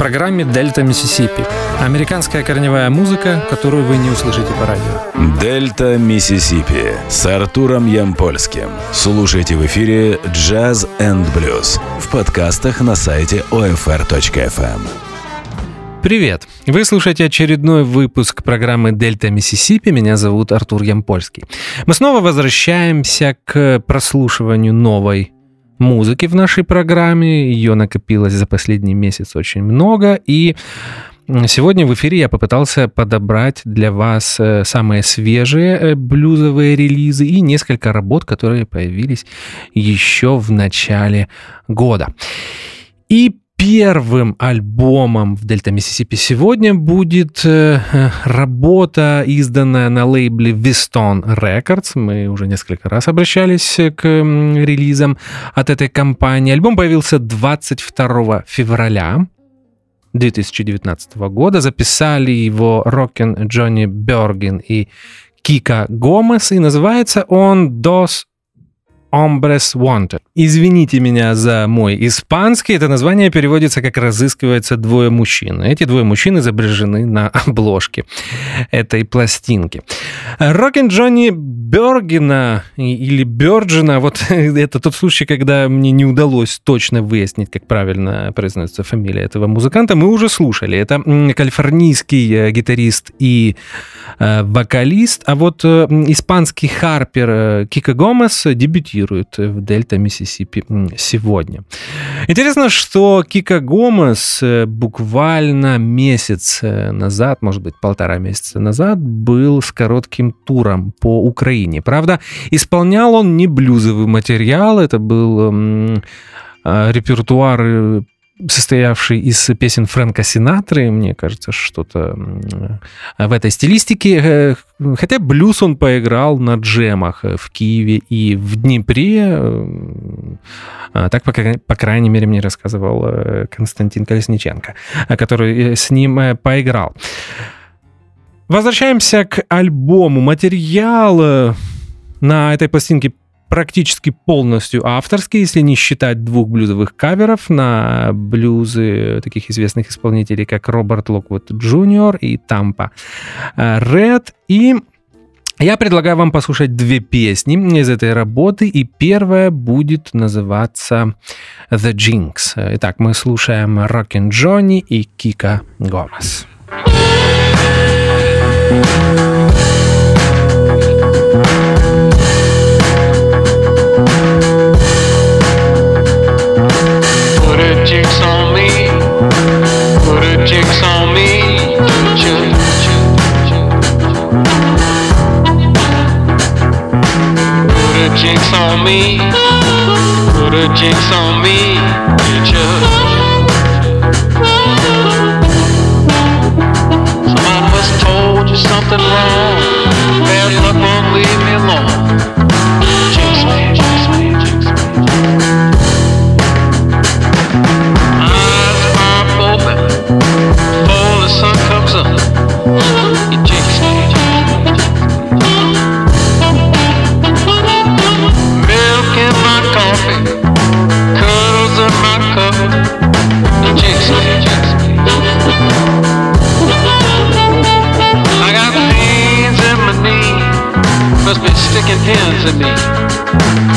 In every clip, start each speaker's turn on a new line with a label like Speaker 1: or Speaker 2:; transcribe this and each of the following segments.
Speaker 1: программе «Дельта Миссисипи». Американская корневая музыка, которую вы не услышите по радио.
Speaker 2: «Дельта Миссисипи» с Артуром Ямпольским. Слушайте в эфире «Jazz and Blues» в подкастах на сайте OFR.FM.
Speaker 1: Привет! Вы слушаете очередной выпуск программы «Дельта Миссисипи». Меня зовут Артур Ямпольский. Мы снова возвращаемся к прослушиванию новой музыки в нашей программе. Ее накопилось за последний месяц очень много. И Сегодня в эфире я попытался подобрать для вас э, самые свежие э, блюзовые релизы и несколько работ, которые появились еще в начале года. И первым альбомом в Дельта Миссисипи сегодня будет э, работа, изданная на лейбле Viston Records. Мы уже несколько раз обращались к релизам от этой компании. Альбом появился 22 февраля 2019 года. Записали его Рокин Джонни Берген и Кика Гомес, и называется он «Dos Hombres Wanted. Извините меня за мой испанский. Это название переводится как «разыскивается двое мужчин». Эти двое мужчин изображены на обложке этой пластинки. Рокин Джонни Бергена или Бёрджина, вот это тот случай, когда мне не удалось точно выяснить, как правильно произносится фамилия этого музыканта, мы уже слушали. Это калифорнийский э, гитарист и э, вокалист, а вот э, испанский харпер Кика Гомес дебютирует дебютирует в Дельта Миссисипи сегодня. Интересно, что Кика Гомес э, буквально месяц э, назад, может быть, полтора месяца назад, был с коротким туром по Украине. Правда, исполнял он не блюзовый материал, это был э, репертуар состоявший из песен Фрэнка Синатры, мне кажется, что-то в этой стилистике. Э, хотя блюз он поиграл на джемах в Киеве и в Днепре. Э, так, по, по крайней мере, мне рассказывал э, Константин Колесниченко, который с ним поиграл. Возвращаемся к альбому. Материал на этой пластинке практически полностью авторский, если не считать двух блюзовых каверов на блюзы таких известных исполнителей, как Роберт Локвуд Джуниор и Тампа Ред. И я предлагаю вам послушать две песни из этой работы, и первая будет называться The Jinx. Итак, мы слушаем Rockin' Джонни и Кика Гомес. Jinx on me. Put a jinx on me. Get you. Somebody must told you something wrong. Bad luck won't leave me alone. for me.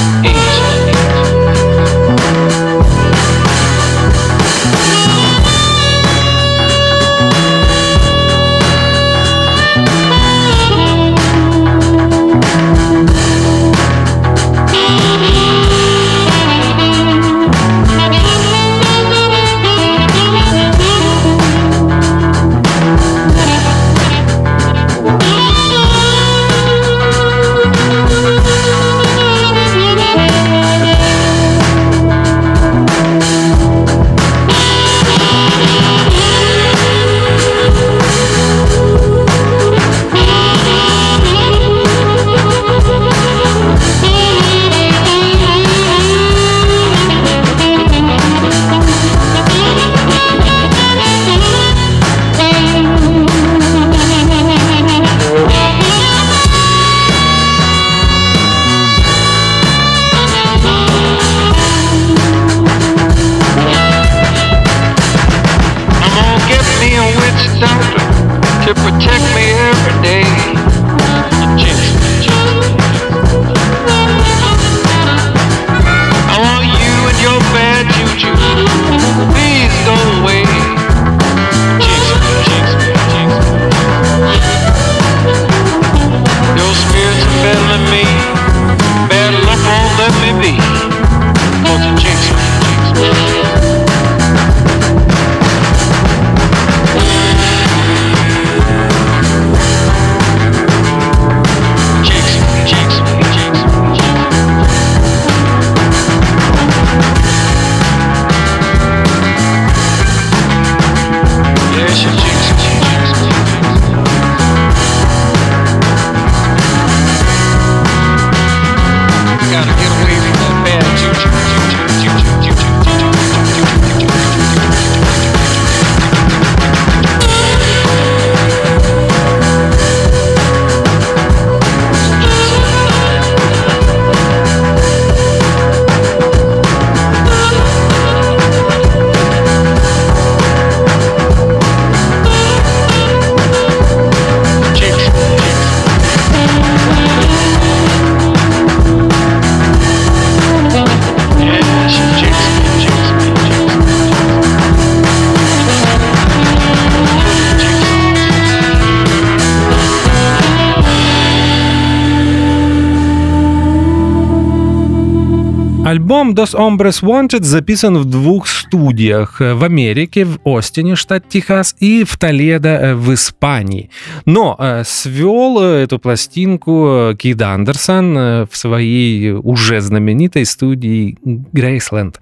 Speaker 1: Альбом Dos Hombres Wanted записан в двух студиях. В Америке, в Остине, штат Техас, и в Толедо э, в Испании. Но э, свел эту пластинку Кид Андерсон в своей уже знаменитой студии Грейсленд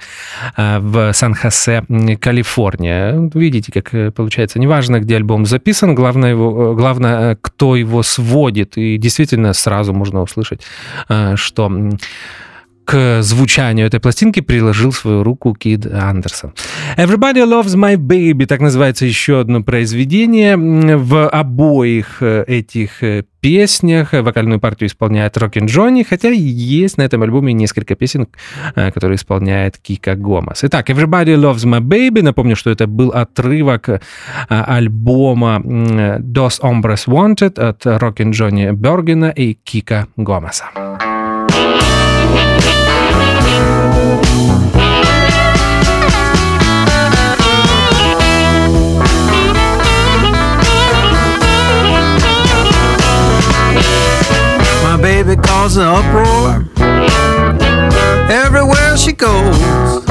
Speaker 1: в Сан-Хосе, Калифорния. Видите, как получается, неважно, где альбом записан, главное, его, главное кто его сводит. И действительно сразу можно услышать, что к звучанию этой пластинки приложил свою руку Кид Андерсон. Everybody Loves My Baby, так называется еще одно произведение. В обоих э, этих э, песнях вокальную партию исполняет Рокин Джонни, хотя есть на этом альбоме несколько песен, э, которые исполняет Кика Гомес. Итак, Everybody Loves My Baby. Напомню, что это был отрывок альбома Dos Hombres Wanted от Рокин Джонни Бергена и Кика Гомеса.
Speaker 3: Baby causes an uproar everywhere she goes.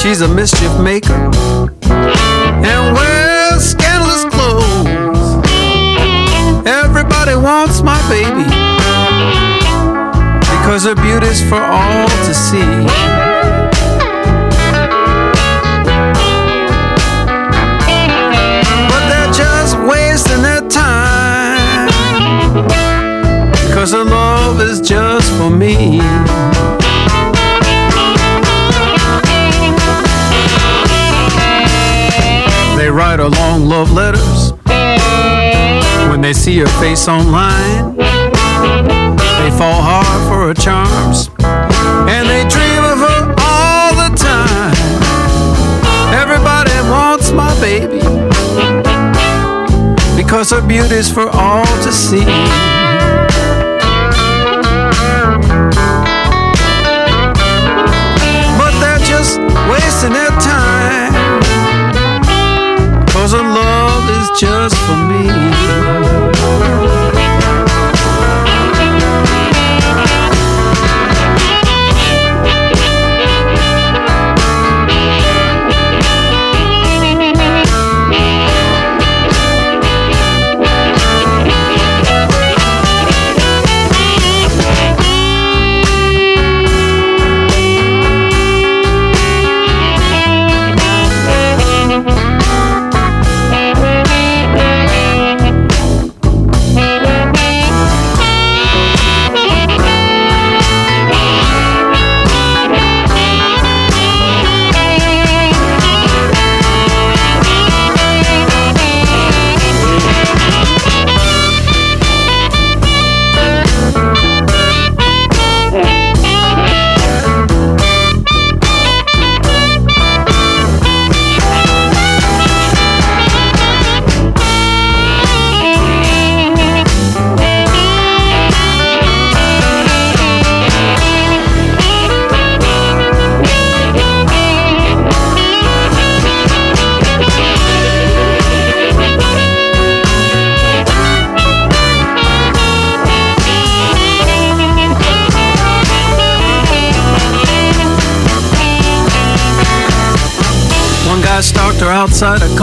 Speaker 3: She's a mischief maker and wears scandalous clothes. Everybody wants my baby because her beauty's for all to see. But they're just wasting their time Cause her love is just for me. They write her long love letters when they see her face online. They fall hard for her charms and they dream of her all the time. Everybody wants my baby because her beauty's for all to see. But they're just wasting their time. Cause her love is just for me.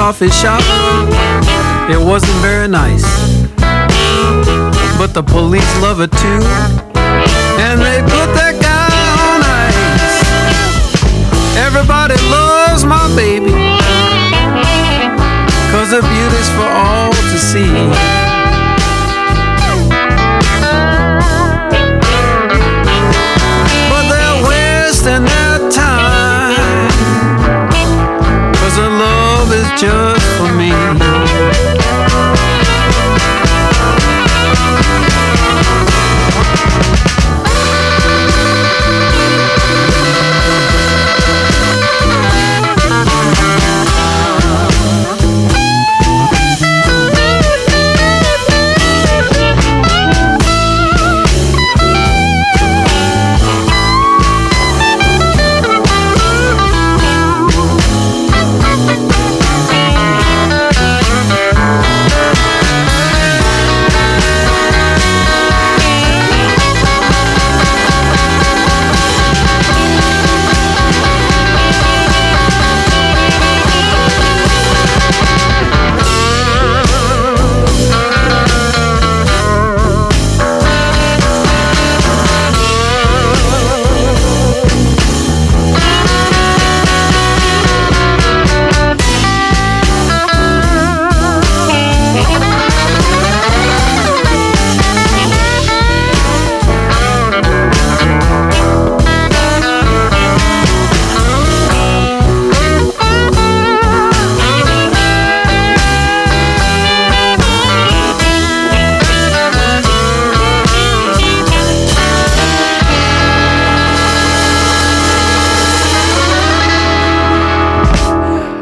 Speaker 3: Coffee shop. It wasn't very nice. But the police love it too. And they put that guy on ice. Everybody loves my baby. Cause her beauty's for all to see.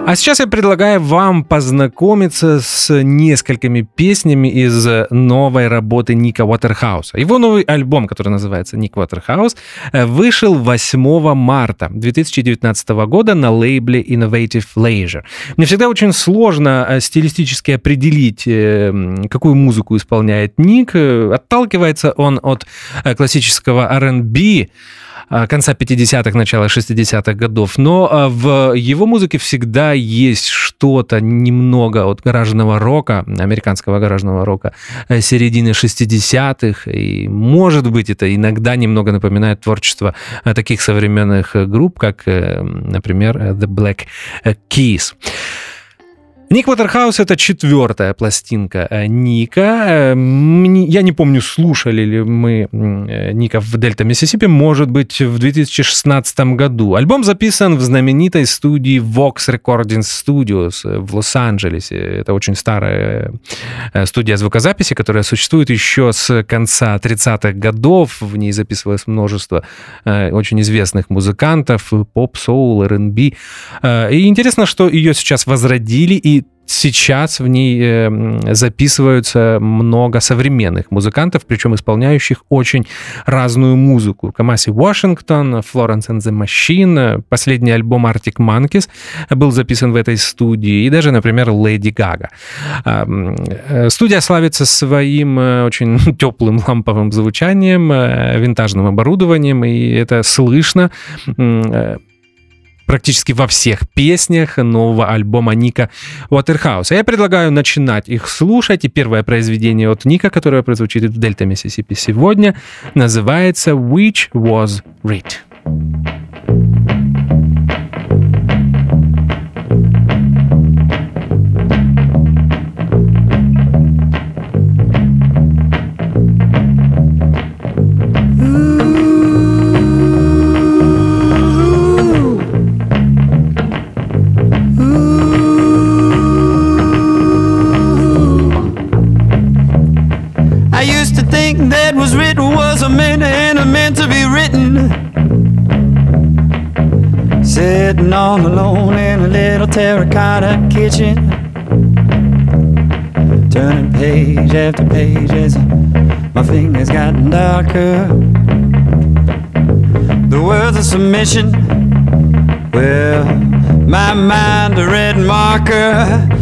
Speaker 1: А сейчас я предлагаю вам познакомиться с несколькими песнями из новой работы Ника Уотерхауса. Его новый альбом, который называется Ник Уотерхаус, вышел 8 марта 2019 года на лейбле Innovative Leisure. Мне всегда очень сложно э, стилистически определить, э, какую музыку исполняет Ник. Отталкивается он от э, классического R&B, Э, конца 50-х, начала 60-х годов, но э, в его музыке всегда есть что-то немного от гаражного рока, американского гаражного рока э, середины 60-х, и может быть это иногда немного напоминает творчество таких современных групп, как, например, The Black Keys. Ник Уотерхаус — это четвертая пластинка э, Ника. Э, я не помню, слушали ли мы э, Ника в Дельта, Миссисипи, может быть, в 2016 году. Альбом записан в знаменитой студии Vox Recording Studios в Лос-Анджелесе. Это очень старая студия звукозаписи, которая существует еще с конца 30-х годов. В ней записывалось множество очень известных музыкантов, поп, соул, R&B. И интересно, что ее сейчас возродили и сейчас в ней э, записываются много современных музыкантов, причем исполняющих очень разную музыку. Камаси Вашингтон, Florence and the Machine, последний альбом Arctic Monkeys был записан в этой студии, и даже, например, Леди Гага. Э, студия славится своим э, очень теплым ламповым звучанием, винтажным оборудованием, и это слышно практически во всех песнях нового альбома Ника Уотерхауса. Я предлагаю начинать их слушать. И первое произведение от Ника, которое прозвучит в Дельта Миссисипи сегодня, называется «Which Was Read».
Speaker 4: Sitting all alone in a little terracotta kitchen. Turning page after page as my fingers gotten darker. The words of submission. Well, my mind a red marker.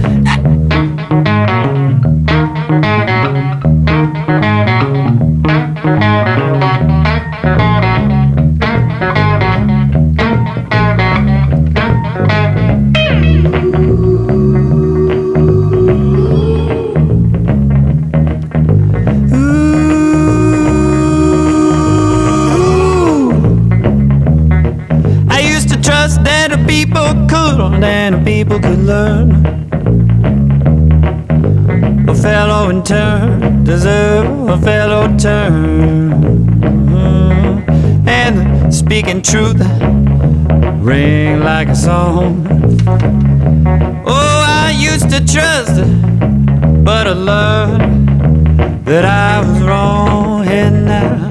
Speaker 4: People learn. A fellow in turn deserve a fellow turn. Mm-hmm. And speaking truth ring like a song. Oh, I used to trust, but I learned that I was wrong. And now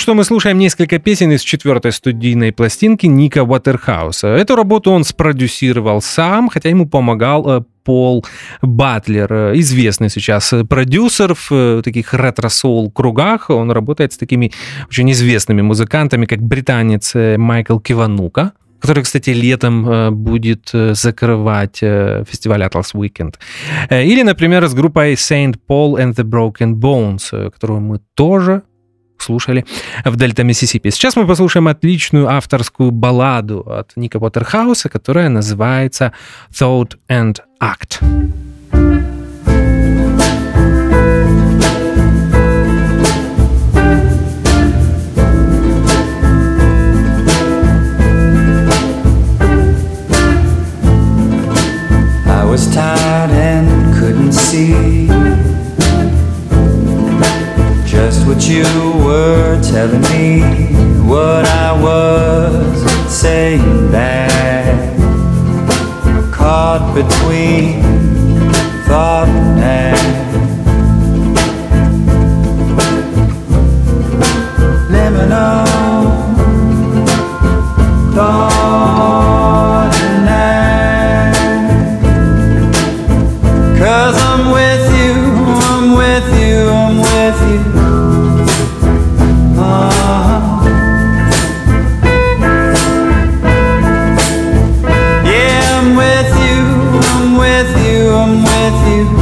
Speaker 1: что мы слушаем несколько песен из четвертой студийной пластинки Ника Уотерхауса. Эту работу он спродюсировал сам, хотя ему помогал э, Пол Батлер, э, известный сейчас продюсер в э, таких ретро-соул кругах. Он работает с такими очень известными музыкантами, как британец Майкл Киванука, который, кстати, летом будет закрывать фестиваль Atlas Weekend. Или, например, с группой Saint Paul and the Broken Bones, которую мы тоже слушали в Дельта Миссисипи. Сейчас мы послушаем отличную авторскую балладу от Ника Поттерхауса, которая называется Thought and Act.
Speaker 4: was tired and couldn't see just what you were telling me, what I was saying that caught between thought and liminal thought room with you.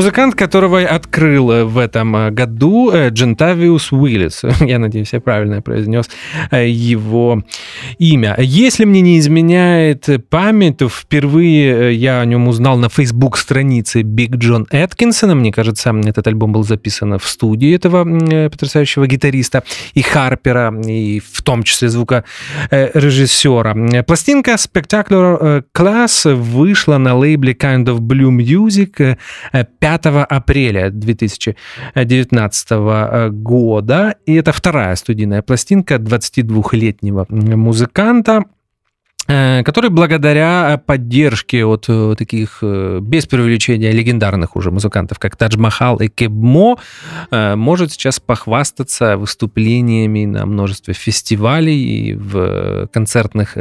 Speaker 1: Музыкант, которого открыл в этом э, году, э, Джентавиус Уиллис. Я надеюсь, я правильно произнес э, его имя. Если мне не изменяет память, то впервые э, я о нем узнал на Facebook-странице Биг Джон Эткинсона. Мне кажется, этот альбом был записан в студии этого э, потрясающего гитариста и Харпера, и в том числе звукорежиссера. Э, Пластинка Spectacular Class вышла на лейбле Kind of Blue Music э, 5 апреля 2019 э, года. И это вторая студийная пластинка 22-летнего музыканта. Э, который благодаря поддержке от э, таких, э, без преувеличения, легендарных уже музыкантов, как Тадж Махал и Кебмо, может сейчас похвастаться выступлениями на множестве фестивалей и в концертных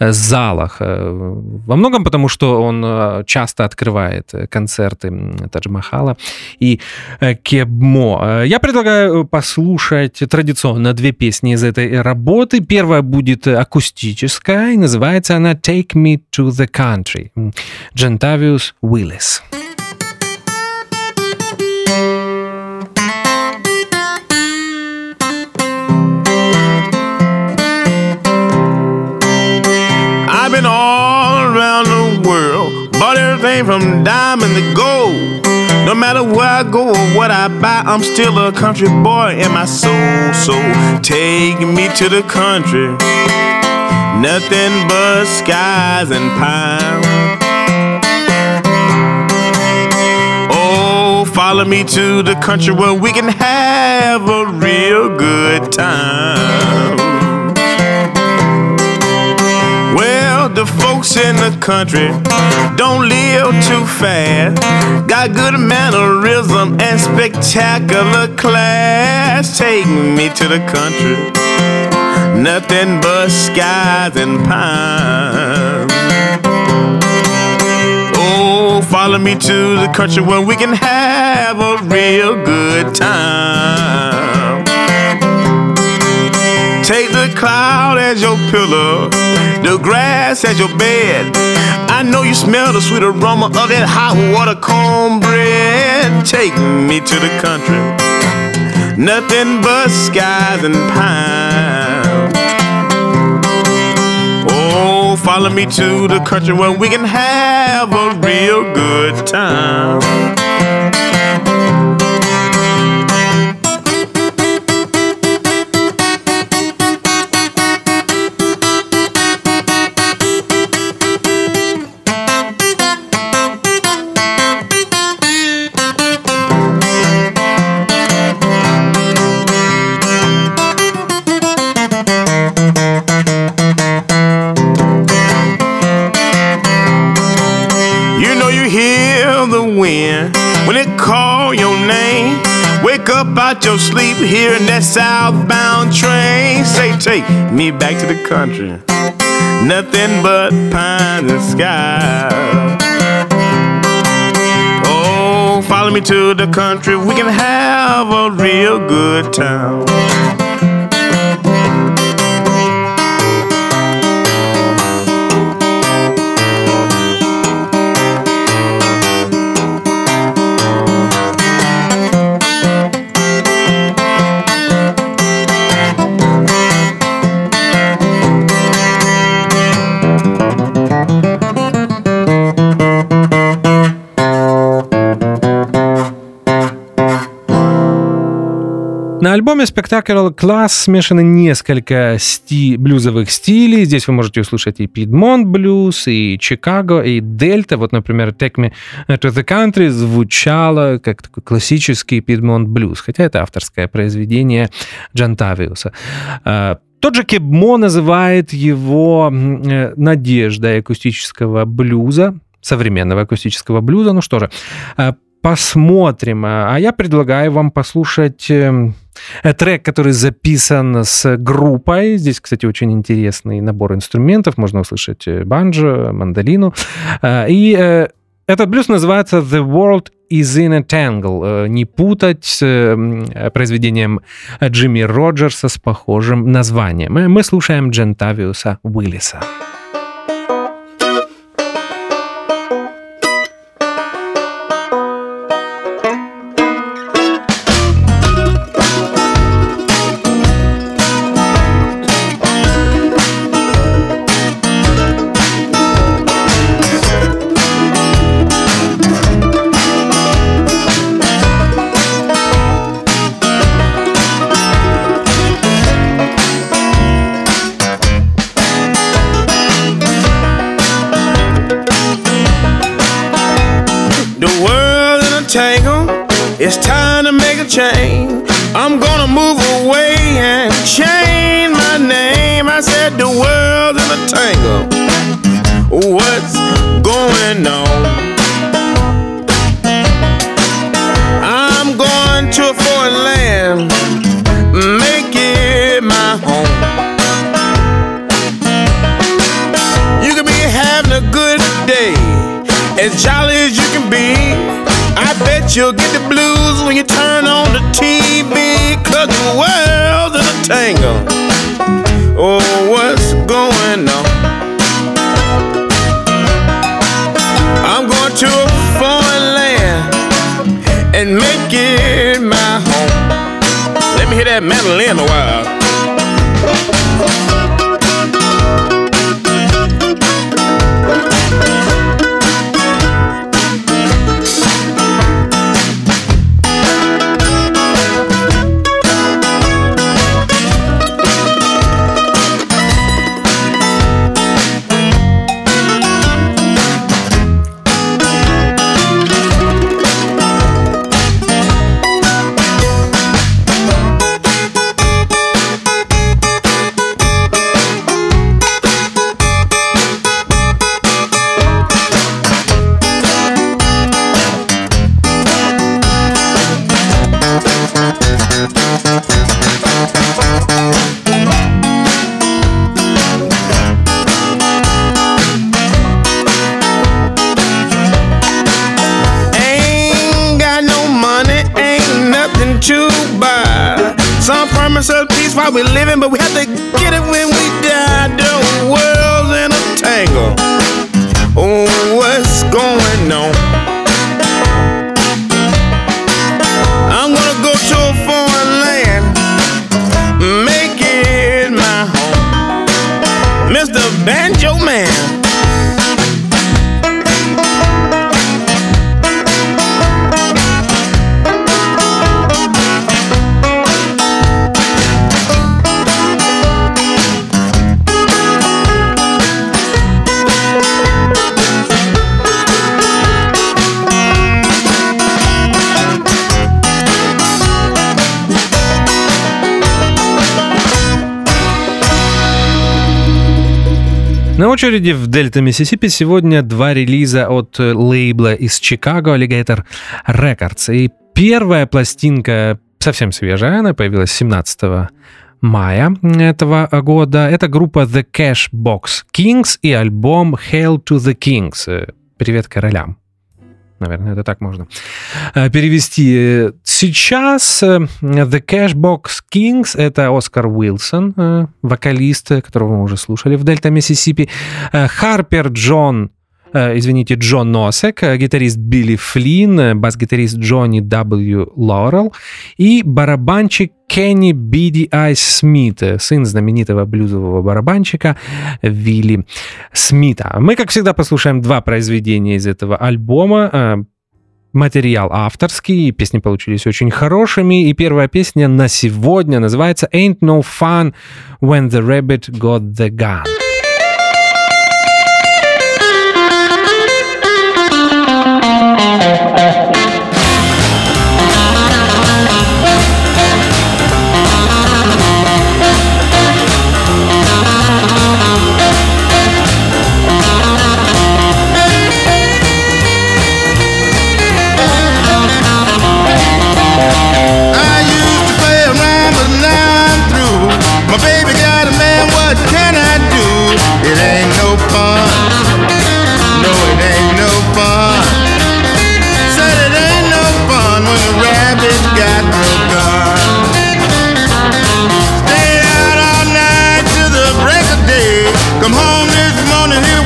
Speaker 1: залах. Во многом потому, что он часто открывает концерты Тадж Махала и Кебмо. Я предлагаю послушать традиционно две песни из этой работы. Первая будет акустическая, называется она «Take Me to the Country» Джентавиус Уиллис.
Speaker 5: I've been all around the world, bought everything from diamond to gold. No matter where I go or what I buy, I'm still a country boy in my soul. So take me to the country nothing but skies and pine. Oh, follow me to the country where we can have a real good time. Well, the folks in the country don't live too fast. Got good mannerism and spectacular class. Take me to the country nothing but skies and pines. Oh, follow me to the country where we can have a real good time. Take the cloud as your pillow, the grass as your bed. I know you smell the sweet aroma of that hot water cornbread. Take me to the country, nothing but skies and pines. Oh, follow me to the country where we can have a real good time. Out your sleep here in that southbound train. Say, take me back to the country. Nothing but pines and sky. Oh, follow me to the country. We can have a real good time.
Speaker 1: Альбоме Spectacular Class смешаны несколько сти... блюзовых стилей. Здесь вы можете услышать и Piedmont блюз, и Чикаго, и Дельта. Вот, например, Take Me to the Country звучало как такой классический Piedmont блюз, хотя это авторское произведение Джантавиуса. А, тот же Кебмо называет его э, надеждой акустического блюза, современного акустического блюза. Ну что же, а, посмотрим. А я предлагаю вам послушать эм, трек, который записан с группой. Здесь, кстати, очень интересный набор инструментов. Можно услышать э, банджо, мандолину. Э, и этот блюз называется «The World is in a Tangle». Не путать с произведением Джимми Роджерса с похожим названием. Мы слушаем Джентавиуса Уиллиса. It's and
Speaker 5: make it my home. Let me hear that mandolin a while.
Speaker 1: На очереди в Дельта Миссисипи сегодня два релиза от э, лейбла из Чикаго Alligator Records. И первая пластинка совсем свежая, она появилась 17 мая этого года. Это группа The Cash Box Kings и альбом Hail to the Kings. Э, Привет королям. Наверное, это так можно э, перевести. Сейчас э, The Cashbox Kings — это Оскар Уилсон, э, вокалист, которого мы уже слушали в Дельта Миссисипи, Харпер Джон извините, Джон Носек, э, гитарист Билли Флинн, э, бас-гитарист Джонни W. Лорел и барабанщик Кенни Биди Айс Смит, э, сын знаменитого блюзового барабанщика Вилли Смита. Мы, как всегда, послушаем два произведения из этого альбома. Э, Материал авторский, песни получились очень хорошими, и первая песня на сегодня называется «Ain't no fun when the rabbit got the gun».
Speaker 5: What can I do? It ain't no fun. No, wanna hear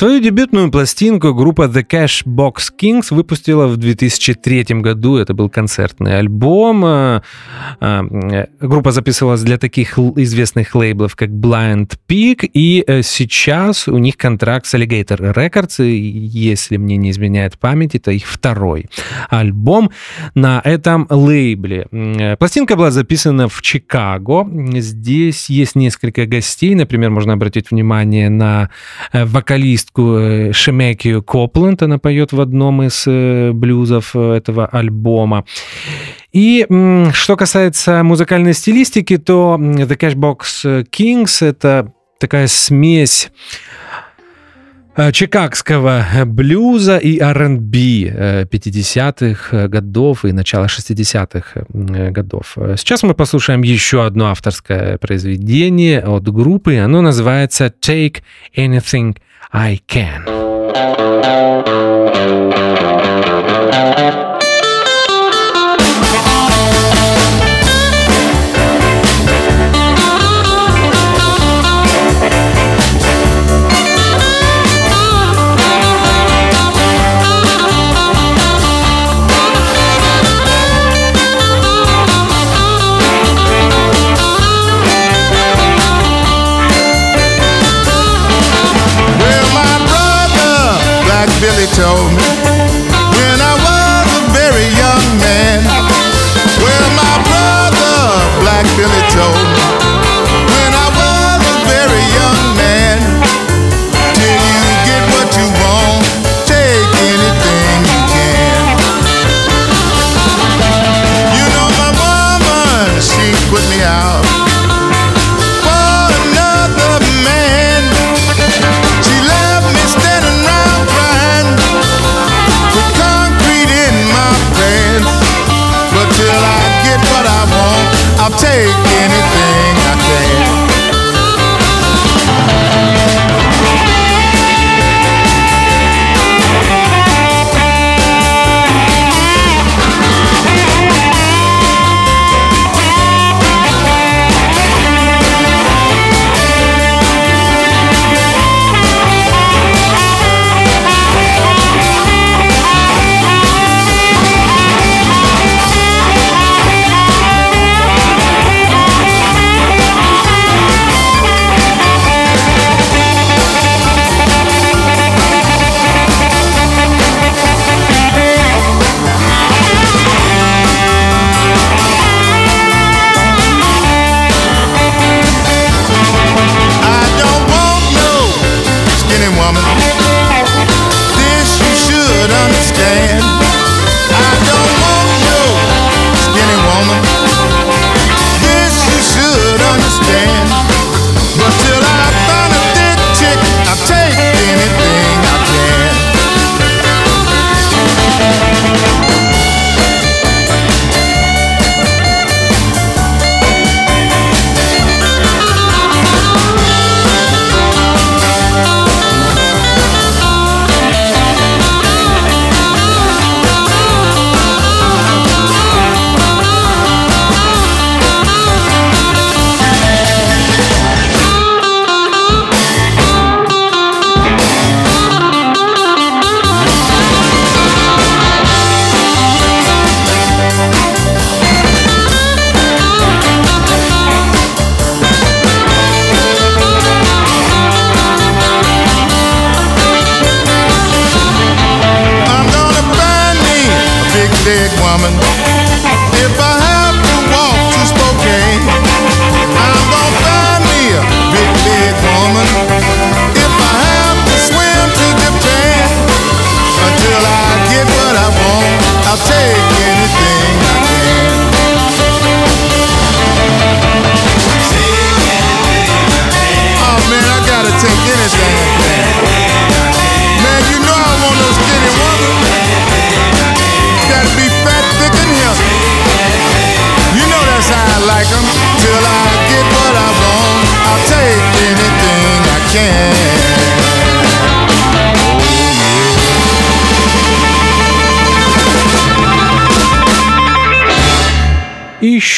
Speaker 6: Свою дебютную пластинку группа The Cash Box Kings выпустила в 2003 году. Это был концертный альбом. Э, э, группа записывалась для таких известных лейблов, как Blind Peak, и э, сейчас у них контракт с Alligator Records, и если мне не изменяет память, это их второй альбом на этом лейбле. Пластинка была записана в Чикаго. Здесь есть несколько гостей. Например, можно обратить внимание на вокалистку Шемекию Копленд. Она поет в одном из блюзов этого альбома. И что касается музыкальной стилистики, то The Cashbox Kings — это такая смесь э, чикагского блюза и R&B 50-х э, годов и начала 60-х э, годов. Сейчас мы послушаем еще одно авторское произведение от группы. Оно называется «Take Anything I Can».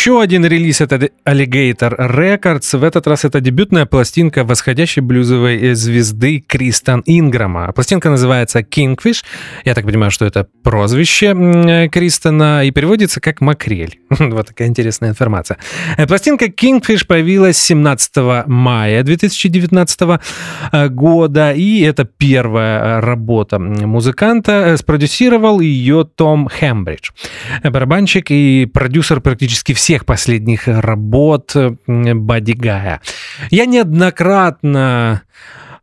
Speaker 1: Еще один релиз это Alligator Records. В этот раз это дебютная пластинка восходящей блюзовой звезды Кристан Инграма. Пластинка называется Kingfish. Я так понимаю, что это прозвище Кристона и переводится как макрель. вот такая интересная информация. Э, пластинка Kingfish появилась 17 мая 2019 э, года, и это первая работа музыканта. Спродюсировал ее Том Хембридж. Барабанщик и продюсер практически практически всех последних работ Бадди Гая. Я неоднократно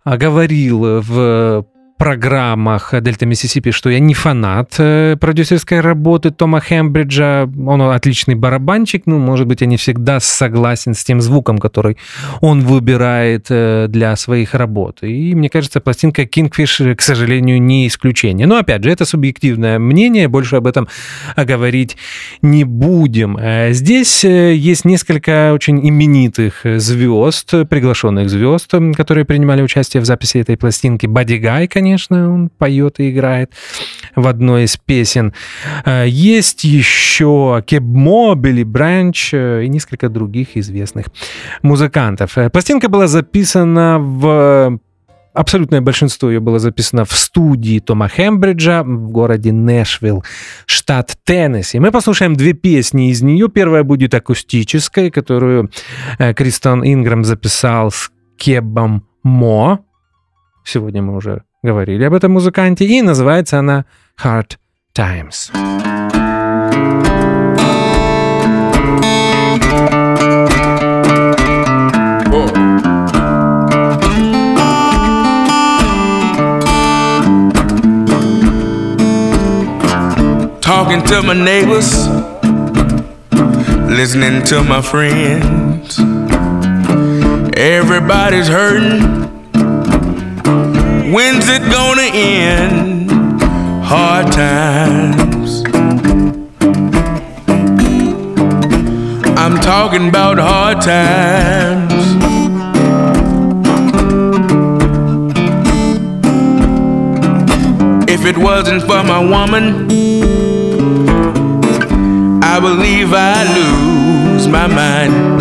Speaker 1: говорил в программах Дельта Миссисипи, что я не фанат э, продюсерской работы Тома Хембриджа. Он отличный барабанщик, ну, может быть, я не всегда согласен с тем звуком, который он выбирает э, для своих работ. И мне кажется, пластинка Kingfish, к сожалению, не исключение. Но, опять же, это субъективное мнение, больше об этом говорить не будем. Э, здесь есть несколько очень именитых звезд, приглашенных звезд, которые принимали участие в записи этой пластинки. Бадди Гай, конечно, конечно, он поет и играет в одной из песен. Э, есть еще Кебмо, Билли Бранч э, и несколько других известных музыкантов. Э, пластинка была записана в Абсолютное большинство ее было записано в студии Тома Хембриджа в городе Нэшвилл, штат Теннесси. Мы послушаем две песни из нее. Первая будет акустической, которую Кристон Инграм записал с Кебом Мо. Сегодня мы уже говорили об этом музыканте, и называется она Hard Times.
Speaker 7: Talking to my neighbors, listening to my friends. Everybody's hurting When's it gonna end? Hard times. I'm talking about hard times. If it wasn't for my woman, I believe I'd lose my mind.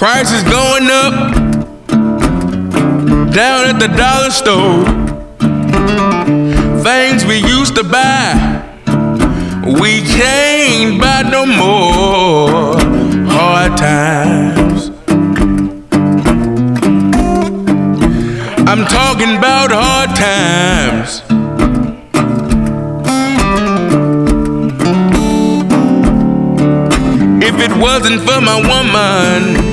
Speaker 7: Prices going up down at the dollar store. Things we used to buy, we can't buy no more. Hard times. I'm talking about hard times. If it wasn't for my woman,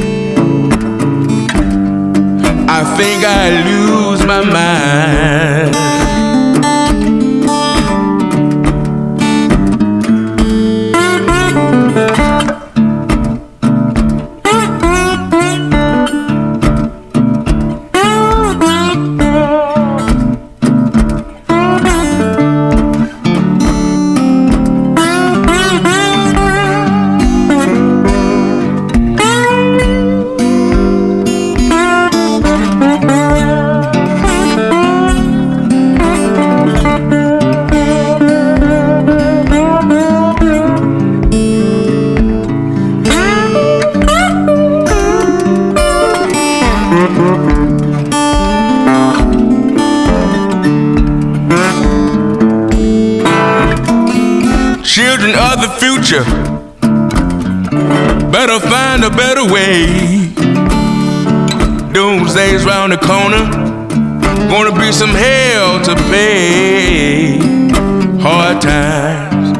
Speaker 7: I think I lose my mind. Future. Better find a better way. Doomsday's round the corner. Gonna be some hell to pay. Hard times.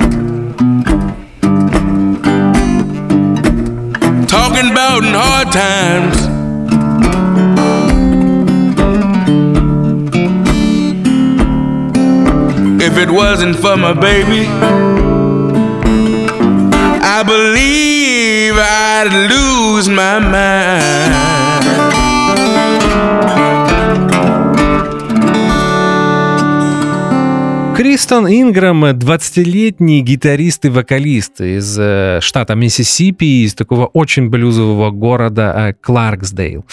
Speaker 7: Talking about in hard times. If it wasn't for my baby. I believe I'd lose my mind.
Speaker 1: Кристон Инграм 20-летний гитарист и вокалист из э, штата Миссисипи, из такого очень блюзового города э, Кларксдейл.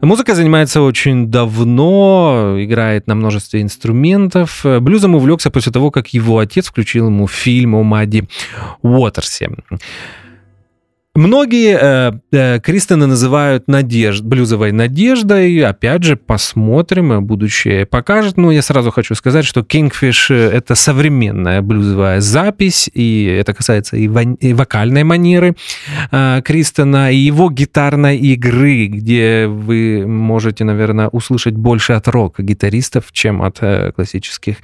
Speaker 1: Музыкой занимается очень давно, играет на множестве инструментов. Блюзом увлекся после того, как его отец включил ему фильм о Мадди Уотерсе. Многие э, э, Кристена называют надежд, блюзовой надеждой. Опять же, посмотрим, э, будущее покажет. Но я сразу хочу сказать, что Kingfish — это современная блюзовая запись, и это касается и, вон, и вокальной манеры э, Кристена, и его гитарной игры, где вы можете, наверное, услышать больше от рок-гитаристов, чем от э, классических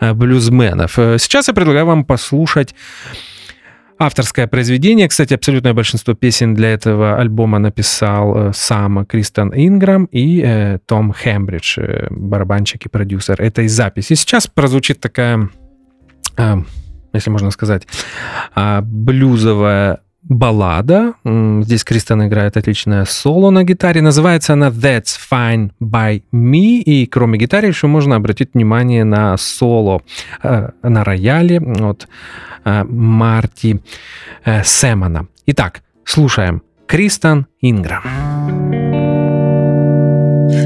Speaker 1: э, блюзменов. Э, сейчас я предлагаю вам послушать авторское произведение. Кстати, абсолютное большинство песен для этого альбома написал э, сам Кристен Инграм и э, Том Хембридж, э, барабанщик и продюсер этой записи. Сейчас прозвучит такая, э, если можно сказать, э, блюзовая баллада. Здесь Кристен играет отличное соло на гитаре. Называется она That's Fine by Me. И кроме гитары еще можно обратить внимание на соло э, на рояле от э, Марти э, Сэмона. Итак, слушаем. Кристен Инграм.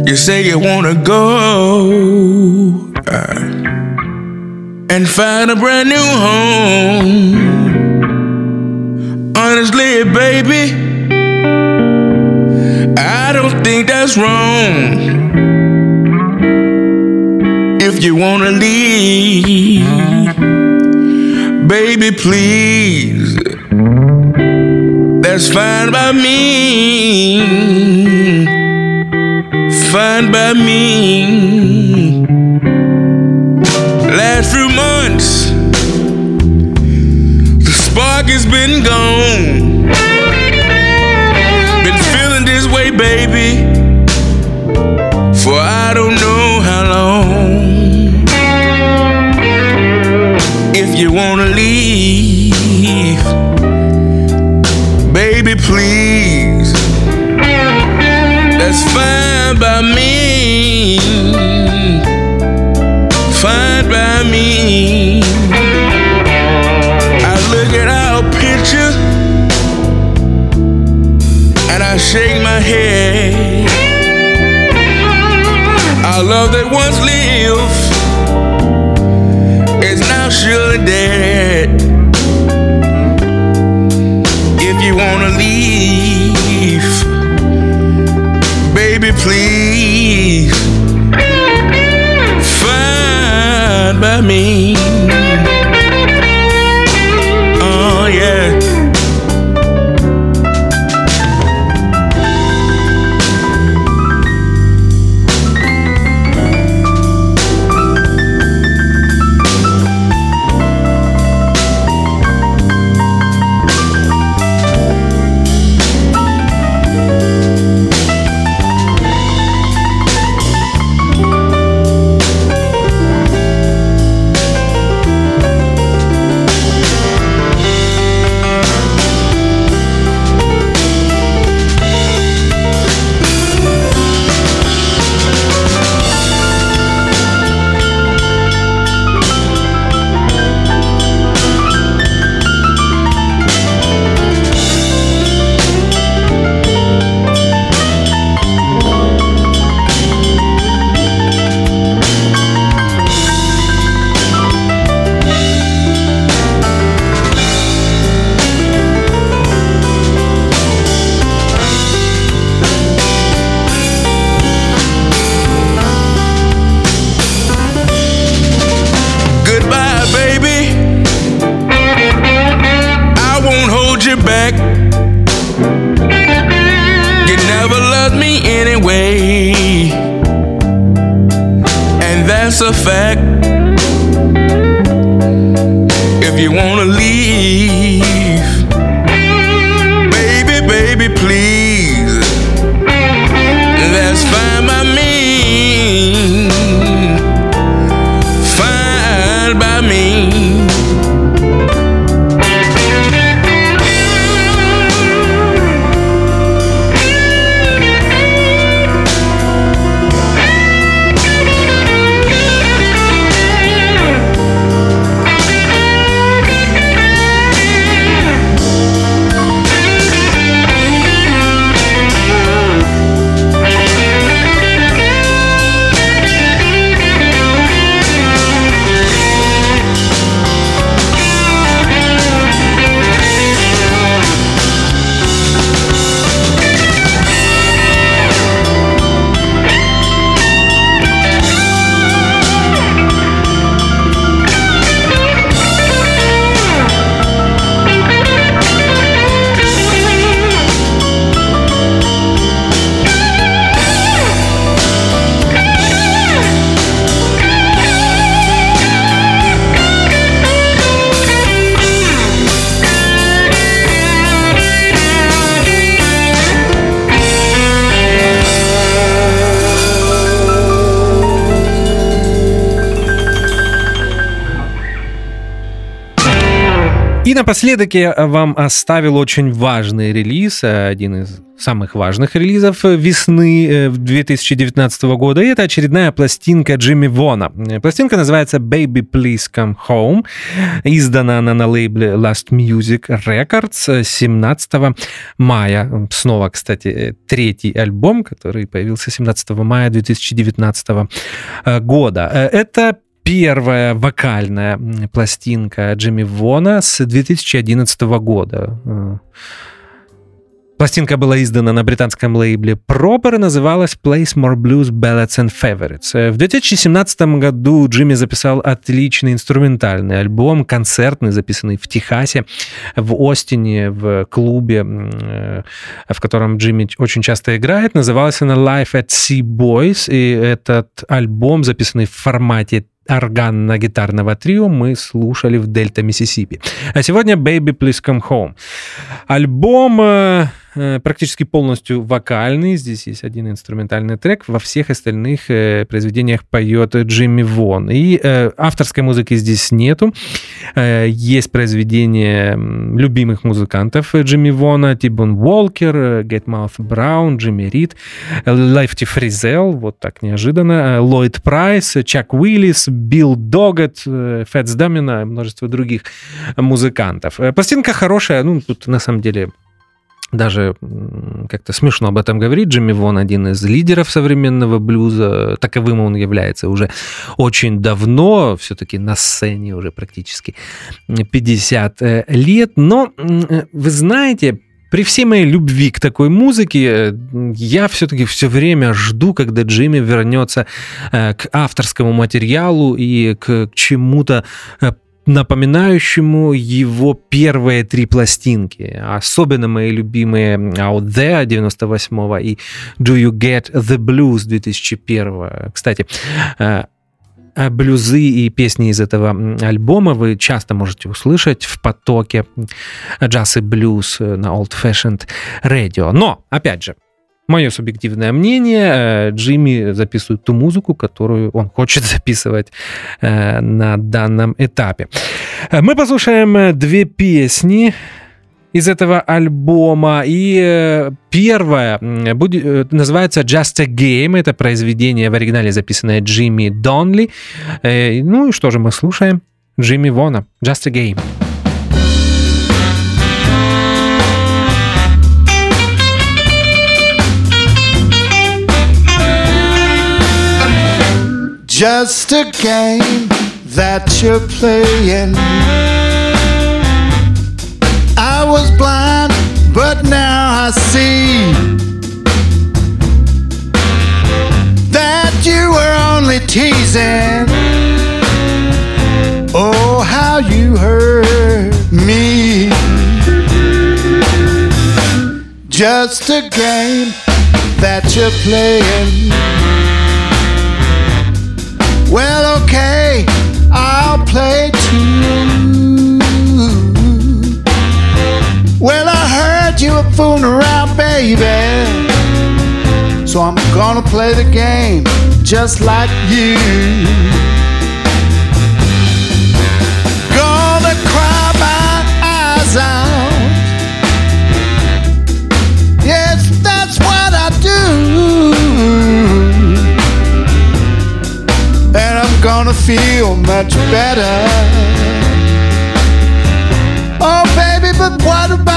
Speaker 7: You say you wanna go uh, and find a brand new home. Honestly, baby, I don't think that's wrong. If you wanna leave, baby, please. That's fine by me. Fine by me. Last few months, spark has been gone. Been feeling this way, baby, for I don't know how long. If you wanna leave, baby, please. That's fine by me. Please. Fine by me.
Speaker 1: Напоследок я вам оставил очень важный релиз, один из самых важных релизов весны 2019 года. И это очередная пластинка Джимми Вона. Пластинка называется Baby Please Come Home. Издана она на лейбле Last Music Records 17 мая. Снова, кстати, третий альбом, который появился 17 мая 2019 года. Это первая вокальная пластинка Джимми Вона с 2011 года. Пластинка была издана на британском лейбле Proper и называлась Place More Blues Ballads and Favorites. В 2017 году Джимми записал отличный инструментальный альбом, концертный, записанный в Техасе, в Остине, в клубе, в котором Джимми очень часто играет. Назывался она Life at Sea Boys, и этот альбом, записанный в формате органно-гитарного трио мы слушали в Дельта, Миссисипи. А сегодня Baby Please Come Home. Альбом э, практически полностью вокальный. Здесь есть один инструментальный трек. Во всех остальных э, произведениях поет Джимми Вон. И э, авторской музыки здесь нету. Есть произведения любимых музыкантов Джимми Вона, Ти-Боун Уокер, Гейтмаут Браун, Джимми Рид, Лефти Фризелл, вот так неожиданно, Ллойд Прайс, Чак Уиллис, Билл Догет, Фэтс Домино, множество других музыкантов. Пластинка хорошая, ну, тут на самом деле даже как-то смешно об этом говорить. Джимми Вон один из лидеров современного блюза. Таковым он является уже очень давно, все-таки на сцене уже практически 50 э, лет. Но э, вы знаете, при всей моей любви к такой музыке, э, я все-таки все время жду, когда Джимми вернется к авторскому материалу и к чему-то напоминающему его первые три пластинки. Особенно мои любимые Out There 98 и Do You Get The Blues 2001. Кстати, э, э, блюзы и песни из этого альбома вы часто можете услышать в потоке джаз и блюз на Old Fashioned Radio. Но, опять же, Мое субъективное мнение, э, Джимми записывает ту музыку, которую он хочет записывать э, на данном этапе. Э, мы послушаем две песни из этого альбома. И первая будет, называется Just a Game. Это произведение в оригинале записанное Джимми Донли. Ну и что же мы слушаем? Джимми Вона. Just a Game.
Speaker 8: Just a game that you're playing. I was blind, but now I see that you were only teasing. Oh, how you hurt me. Just a game that you're playing. Well, okay, I'll play too. Well, I heard you were fooling around, baby. So I'm gonna play the game just like you. Gonna feel much better. Oh, baby, but what about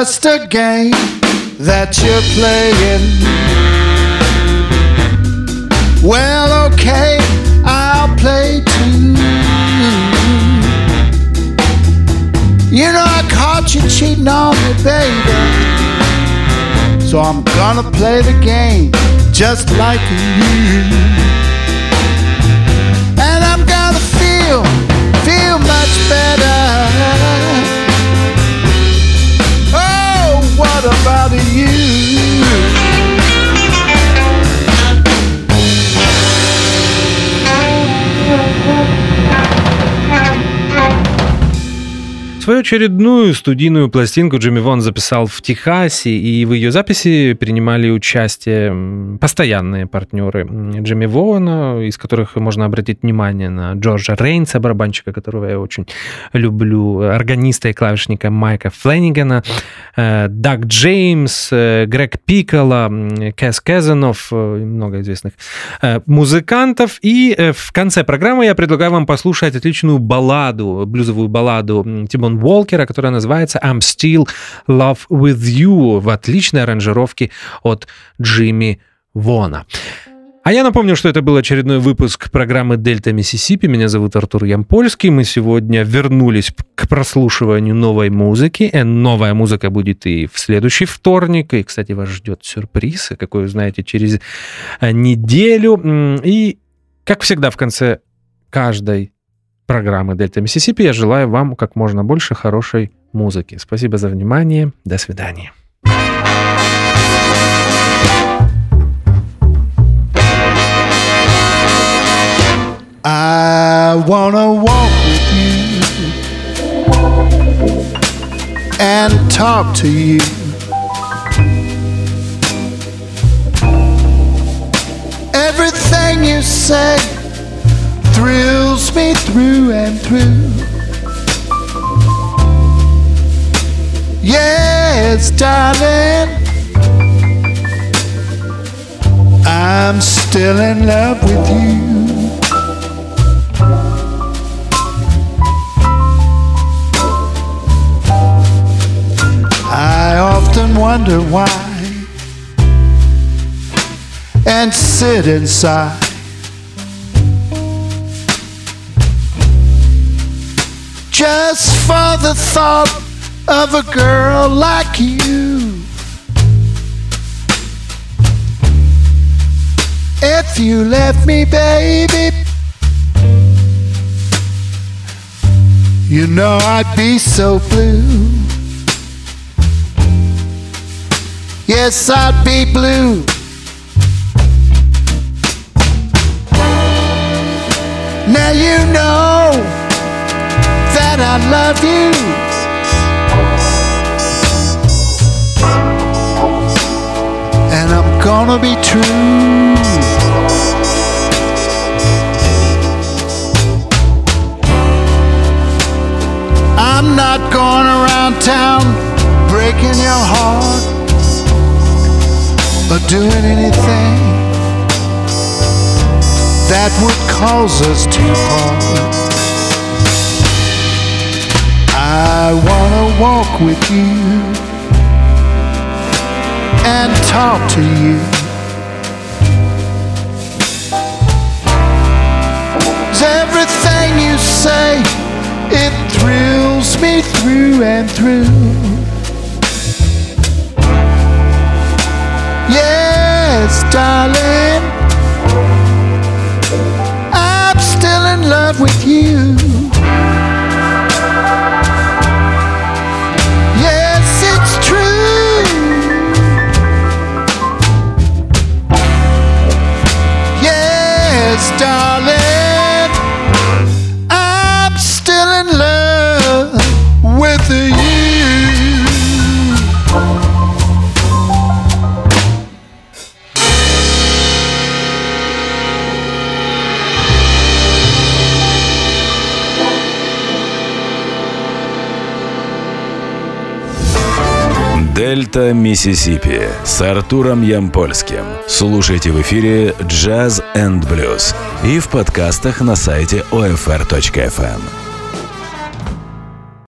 Speaker 8: just a game that you're playing. Well, okay, I'll play too. You know I caught you cheating on me, baby. So I'm gonna play the game just like you. And I'm gonna feel, feel much better. About you?
Speaker 1: Свою очередную студийную пластинку Джимми Вон записал в Техасе, и в ее записи принимали участие постоянные партнеры Джимми Вона, из которых можно обратить внимание на Джорджа Рейнса, барабанщика, которого я очень люблю, органиста и клавишника Майка Фленнигана, э, Даг Джеймс, э, Грег Пикола, Кэс Кезанов, э, много известных музыкантов. И в конце программы я предлагаю вам послушать отличную балладу, блюзовую балладу Тимон Уолкера, которая называется «I'm Still Love With You» в отличной аранжировке от Джимми Вона. А я напомню, что это был очередной выпуск программы «Дельта Миссисипи». Меня зовут Артур Ямпольский. Мы сегодня вернулись к прослушиванию новой музыки. И новая музыка будет и в следующий вторник. И, кстати, вас ждет сюрприз, какой узнаете через э, неделю. И, как всегда, в конце каждой программы «Дельта Миссисипи» я желаю вам как можно больше хорошей музыки. Спасибо за внимание. До свидания.
Speaker 8: I wanna walk with you and talk to you. Everything you say thrills me through and through. Yes, darling, I'm still in love with you. I often wonder why and sit inside. Just for the thought of a girl like you. If you left me, baby, you know I'd be so blue. Yes, I'd be blue. Now you know love you. And I'm gonna be true. I'm not going around town breaking your heart or doing anything that would cause us to part. I wanna walk with you and talk to you. everything you say, it thrills me through and through. Yes, darling, I'm still in love with you.
Speaker 2: down. Миссисипи с Артуром Ямпольским. Слушайте в эфире Jazz and Blues и в подкастах на сайте OFR.FM.